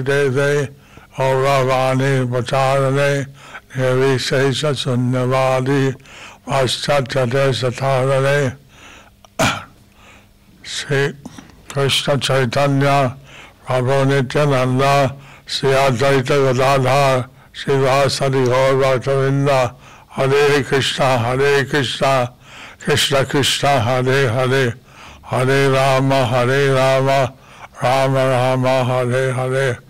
today they और वाणी पाश्चात्य सथार ने श्री कृष्ण चैतन्य, प्रभु नित्यानंदा, श्री अद्वैत गदाधार श्रीवासरी गौर वाटविंदा हरे कृष्ण हरे कृष्ण कृष्ण कृष्ण, हरे हरे हरे राम हरे Ram Ram Ram, Hare Hare.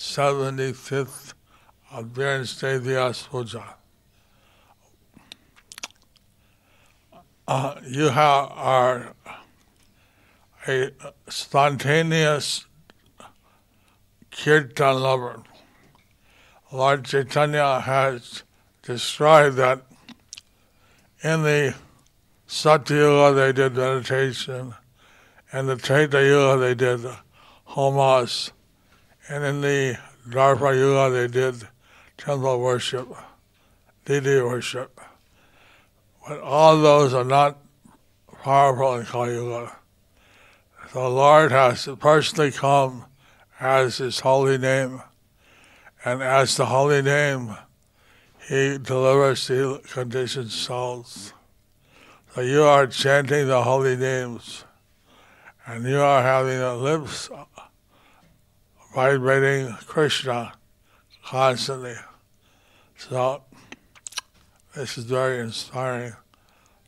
75th Advanced Day Vyas. Uh, you have, are a spontaneous kirtan lover. Lord Chaitanya has described that in the Satya Yuga they did meditation, and the Treta Yuga they did homas, and in the Dwapara Yuga they did temple worship, deity worship. But all those are not powerful in Kali Yuga. The Lord has personally come as His holy name, and as the holy name, He delivers the conditioned souls. So you are chanting the holy names, and you are having the lips vibrating Krishna constantly. So this is very inspiring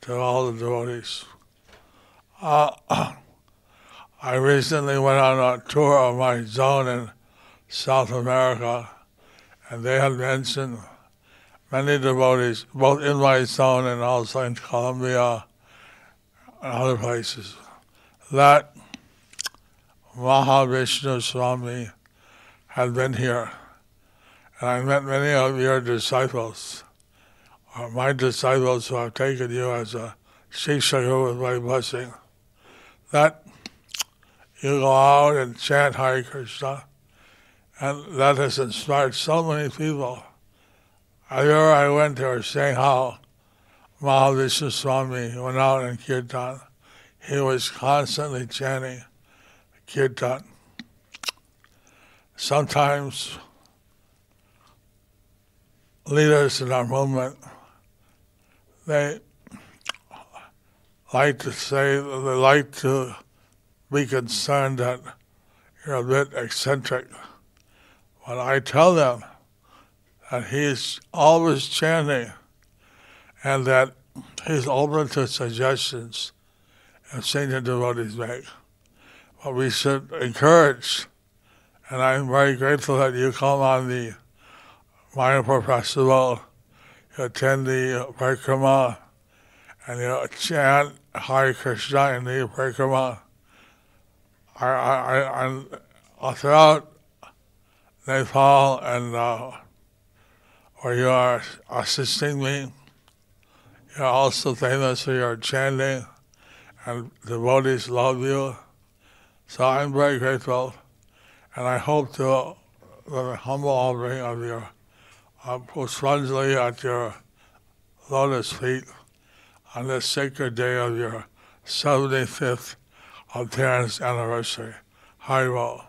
to all the devotees. Uh, I recently went on a tour of my zone in South America, and they had mentioned many devotees, both in my zone and also in Colombia and other places, that Mahavishnu Swami had been here. And I met many of your disciples, or my disciples who have taken you as a Shiksha with my blessing, that you go out and chant Hare Krishna, and that has inspired so many people. Everywhere I went, to saying how Mahavishnu Swami went out in Kirtan. He was constantly chanting Kirtan. Sometimes leaders in our movement, they like to say, they like to be concerned that you're a bit eccentric. But I tell them that he's always chanting and that he's open to suggestions and senior devotees make. We should encourage, and I'm very grateful that you come on the Mayapur Festival, you attend the Parikrama, and you chant Hare Krishna in the Parikrama. I, I, I, I, throughout Nepal and uh, where you are assisting me, you're also famous for your chanting, and devotees love you. So I'm very grateful, and I hope to, the humble offering of your uh, Pushpanjali at your lotus feet on this sacred day of your 75th appearance anniversary. Haribol.